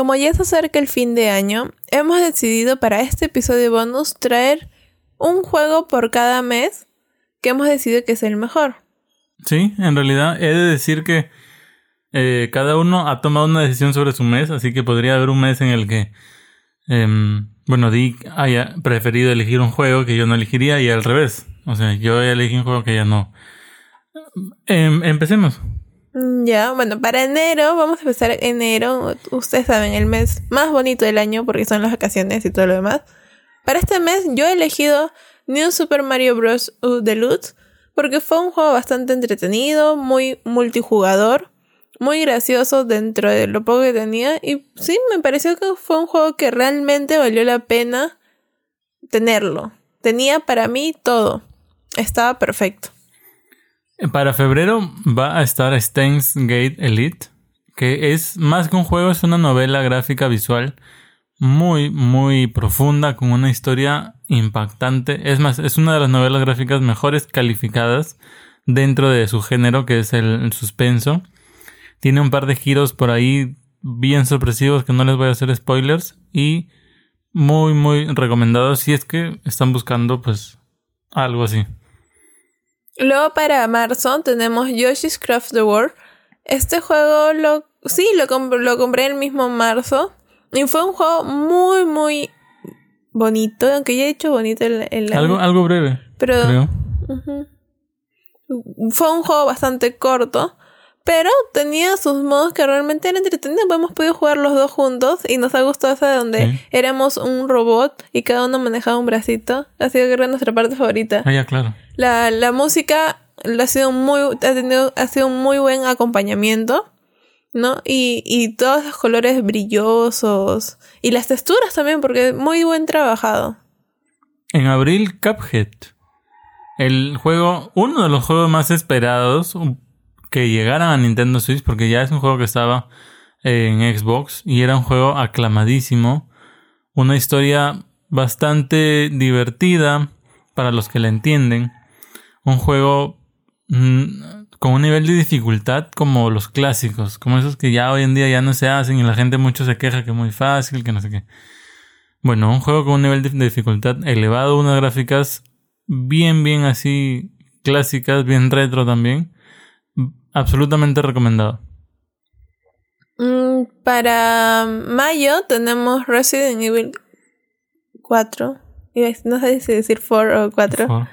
Como ya se acerca el fin de año, hemos decidido para este episodio bonus traer un juego por cada mes que hemos decidido que es el mejor. Sí, en realidad he de decir que eh, cada uno ha tomado una decisión sobre su mes, así que podría haber un mes en el que, em, bueno, Dick haya preferido elegir un juego que yo no elegiría y al revés. O sea, yo elegí un juego que ella no. Em, empecemos. Mm, ya, bueno, para enero, vamos a empezar enero. Ustedes saben, el mes más bonito del año porque son las vacaciones y todo lo demás. Para este mes yo he elegido New Super Mario Bros. U Deluxe porque fue un juego bastante entretenido, muy multijugador, muy gracioso dentro de lo poco que tenía y sí, me pareció que fue un juego que realmente valió la pena tenerlo. Tenía para mí todo. Estaba perfecto. Para febrero va a estar Steins Gate Elite, que es más que un juego, es una novela gráfica visual muy, muy profunda, con una historia impactante. Es más, es una de las novelas gráficas mejores calificadas dentro de su género, que es el, suspenso. Tiene un par de giros por ahí bien sorpresivos que no les voy a hacer spoilers y muy, muy recomendados si es que están buscando pues algo así. Luego para marzo tenemos Yoshi's Craft the World. Este juego lo sí, lo, lo compré el mismo marzo. Y fue un juego muy, muy bonito. Aunque ya he dicho bonito el, algo, algo breve. Pero. Fue un juego bastante corto. Pero tenía sus modos que realmente eran entretenidos. Hemos podido jugar los dos juntos y nos ha gustado esa donde éramos un robot y cada uno manejaba un bracito. Ha sido era nuestra parte favorita. Ah, ya, claro. La, la música ha sido muy, ha tenido, ha sido un muy buen acompañamiento. ¿No? Y, y todos los colores brillosos. Y las texturas también, porque muy buen trabajado. En abril, Cuphead. El juego, uno de los juegos más esperados, que llegaran a Nintendo Switch porque ya es un juego que estaba en Xbox y era un juego aclamadísimo. Una historia bastante divertida para los que la entienden. Un juego mm, con un nivel de dificultad como los clásicos, como esos que ya hoy en día ya no se hacen y la gente mucho se queja que es muy fácil, que no sé qué. Bueno, un juego con un nivel de dificultad elevado, unas gráficas bien, bien así clásicas, bien retro también absolutamente recomendado. Mm, para mayo tenemos Resident Evil 4. No sé si decir 4 o 4.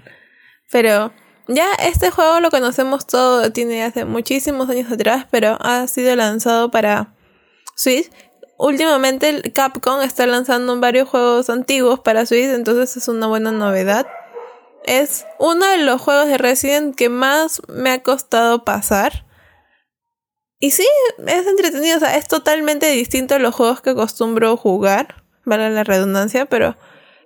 Pero ya este juego lo conocemos todo, tiene hace muchísimos años atrás, pero ha sido lanzado para Switch. Últimamente Capcom está lanzando varios juegos antiguos para Switch, entonces es una buena novedad es uno de los juegos de Resident que más me ha costado pasar. Y sí, es entretenido, o sea, es totalmente distinto a los juegos que acostumbro jugar, vale la redundancia, pero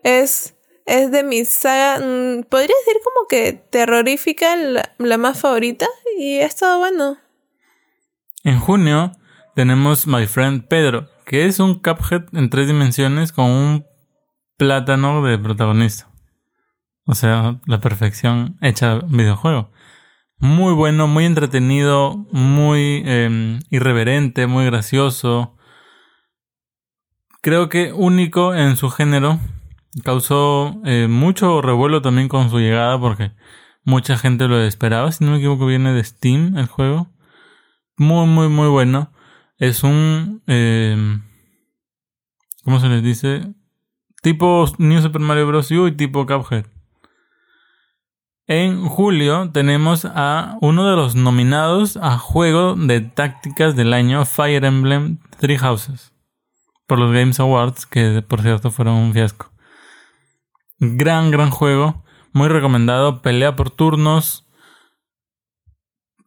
es, es de mi saga, mm, podría decir como que terrorífica, la, más favorita, y ha estado bueno. En junio tenemos My Friend Pedro, que es un Cuphead en tres dimensiones con un plátano de protagonista. O sea, la perfección hecha videojuego. Muy bueno, muy entretenido, muy em, irreverente, muy gracioso. Creo que único en su género. Causó eh, mucho revuelo también con su llegada porque mucha gente lo esperaba. Si no me equivoco, viene de Steam el juego. Muy, muy, muy bueno. Es un... Em, ¿Cómo se les dice? Tipo New Super Mario Bros. U y tipo Cuphead. En julio tenemos a uno de los nominados a juego de tácticas del año Fire Emblem Three Houses por los Games Awards, que por cierto fueron un fiasco. Gran, gran juego, muy recomendado, pelea por turnos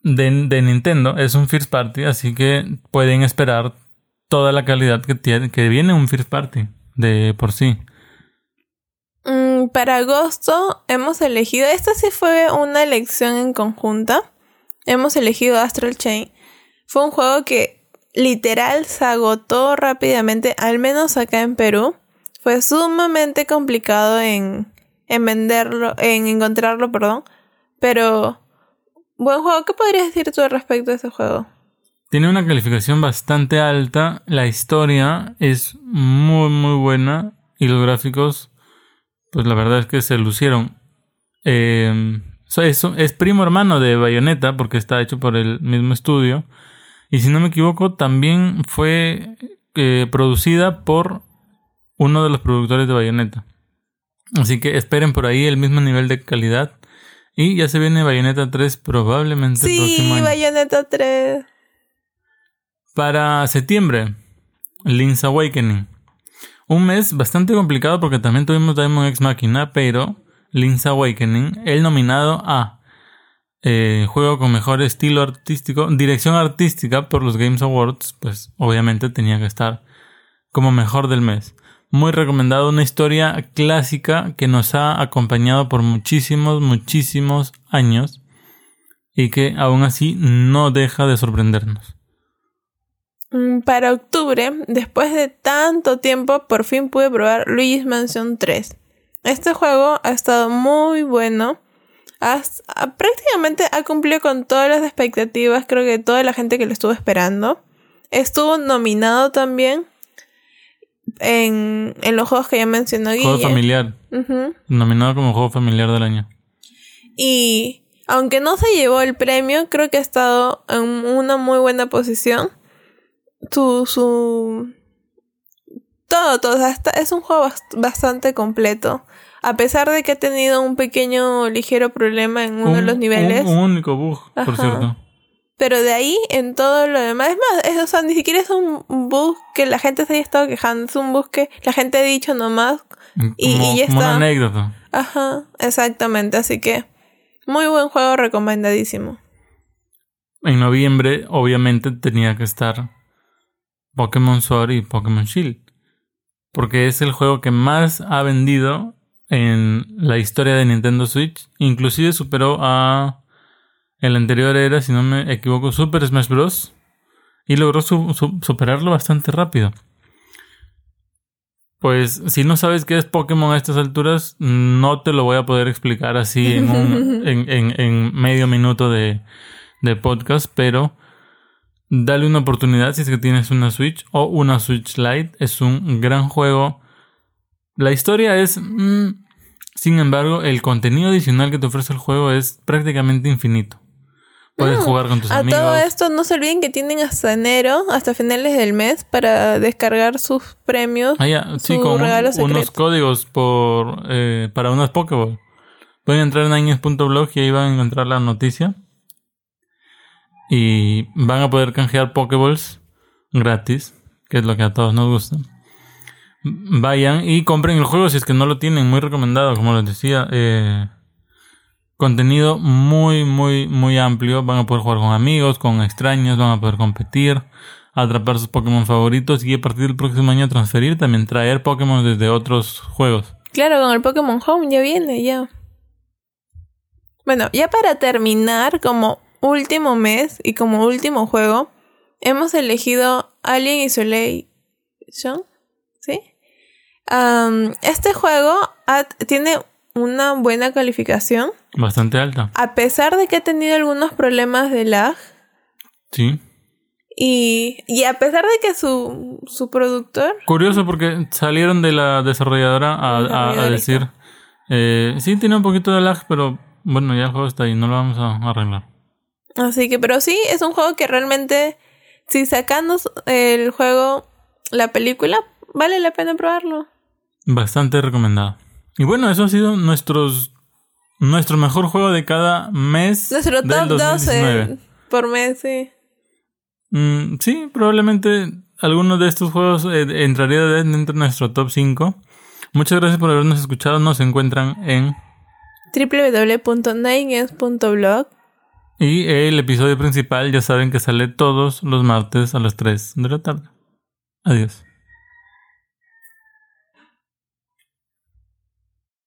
de, Nintendo, es un first party, así que pueden esperar toda la calidad que, tiene, que viene un first party de por sí. Mm, para agosto hemos elegido, esta sí fue una elección en conjunta, hemos elegido Astral Chain. Fue un juego que literal se agotó rápidamente, al menos acá en Perú. Fue sumamente complicado en, en venderlo, en encontrarlo, perdón. Pero, buen juego. ¿Qué podrías decir tú al respecto de ese juego? Tiene una calificación bastante alta. La historia es muy, muy buena. Y los gráficos, pues la verdad es que se lucieron. Eh, es, primo hermano de Bayonetta, porque está hecho por el mismo estudio. Y si no me equivoco, también fue eh, producida por uno de los productores de Bayonetta. Así que esperen por ahí el mismo nivel de calidad. Y ya se viene Bayonetta 3 probablemente el próximo año. Bayonetta 3 para septiembre, Link's Awakening. Un mes bastante complicado porque también tuvimos Diamond X Machina, pero Link's Awakening, el nominado a eh, juego con mejor estilo artístico, dirección artística por los Games Awards, pues obviamente tenía que estar como mejor del mes. Muy recomendado, una historia clásica que nos ha acompañado por muchísimos, muchísimos años y que aún así no deja de sorprendernos. Mm, para octubre, después de tanto tiempo, por fin pude probar Luigi's Mansion 3. Este juego ha estado muy bueno. prácticamente ha cumplido con todas las expectativas, creo que toda la gente que lo estuvo esperando. Estuvo nominado también en, los juegos que ya mencionó Juego familiar. Nominado como juego familiar del año. Y aunque no se llevó el premio, creo que ha estado en una muy buena posición su, su todo, todo, es un juego bastante completo. A pesar de que ha tenido un pequeño ligero problema en uno de los niveles. Un, único bug, por cierto. Pero de ahí, en todo lo demás, es más, es, o sea, ni siquiera es un bug que la gente se haya estado quejando, es un bug que la gente ha dicho nomás. y, y ya está. una anécdota. Ajá, exactamente, así que muy buen juego, recomendadísimo. En noviembre, obviamente, tenía que estar Pokémon Sword y Pokémon Shield. Porque es el juego que más ha vendido en la historia de Nintendo Switch. Inclusive superó a el anterior era, si no me equivoco, Super Smash Bros. Y logró superarlo bastante rápido. Pues si no sabes qué es Pokémon a estas alturas, no te lo voy a poder explicar así en, un, en, medio minuto de, de podcast, pero Dale una oportunidad si es que tienes una Switch o una Switch Lite. Es un gran juego. La historia es... Mm, sin embargo, el contenido adicional que te ofrece el juego es prácticamente infinito. Puedes jugar con tus amigos. A todo esto no se olviden que tienen hasta enero, hasta finales del mes, para descargar sus premios. Ah, sí, con unos códigos por eh, para unas Pokéball. Pueden entrar en años.blog y ahí van a encontrar la noticia y van a poder canjear Pokéballs gratis, que es lo que a todos nos gusta. Vayan y compren el juego si es que no lo tienen, muy recomendado, como les decía. Eh, contenido muy, muy, muy amplio. Van a poder jugar con amigos, con extraños, van a poder competir, atrapar sus Pokémon favoritos y a partir del próximo año transferir, también traer Pokémon desde otros juegos. Claro, con el Pokémon Home ya viene, ya. Bueno, ya para terminar, como último mes y como último juego, hemos elegido Alien Isolation. ¿Sí? este juego tiene una buena calificación. Bastante alta. A pesar de que ha tenido algunos problemas de lag. Sí. Y, y a pesar de que su, su productor... Curioso porque salieron de la desarrolladora a, decir... Eh, sí, tiene un poquito de lag, pero bueno, ya el juego está ahí, no lo vamos a arreglar. Así que, pero sí, es un juego que realmente, si sacando el juego, la película, vale la pena probarlo. Bastante recomendado. Y bueno, eso ha sido nuestros nuestro mejor juego de cada mes. Nuestro top 12 por mes, sí. Mm, sí, probablemente alguno de estos juegos eh, entraría dentro de nuestro top 5. Muchas gracias por habernos escuchado. Nos encuentran en www.ninegames.blog y el episodio principal ya saben que sale todos los martes a las 3 de la tarde. Adiós.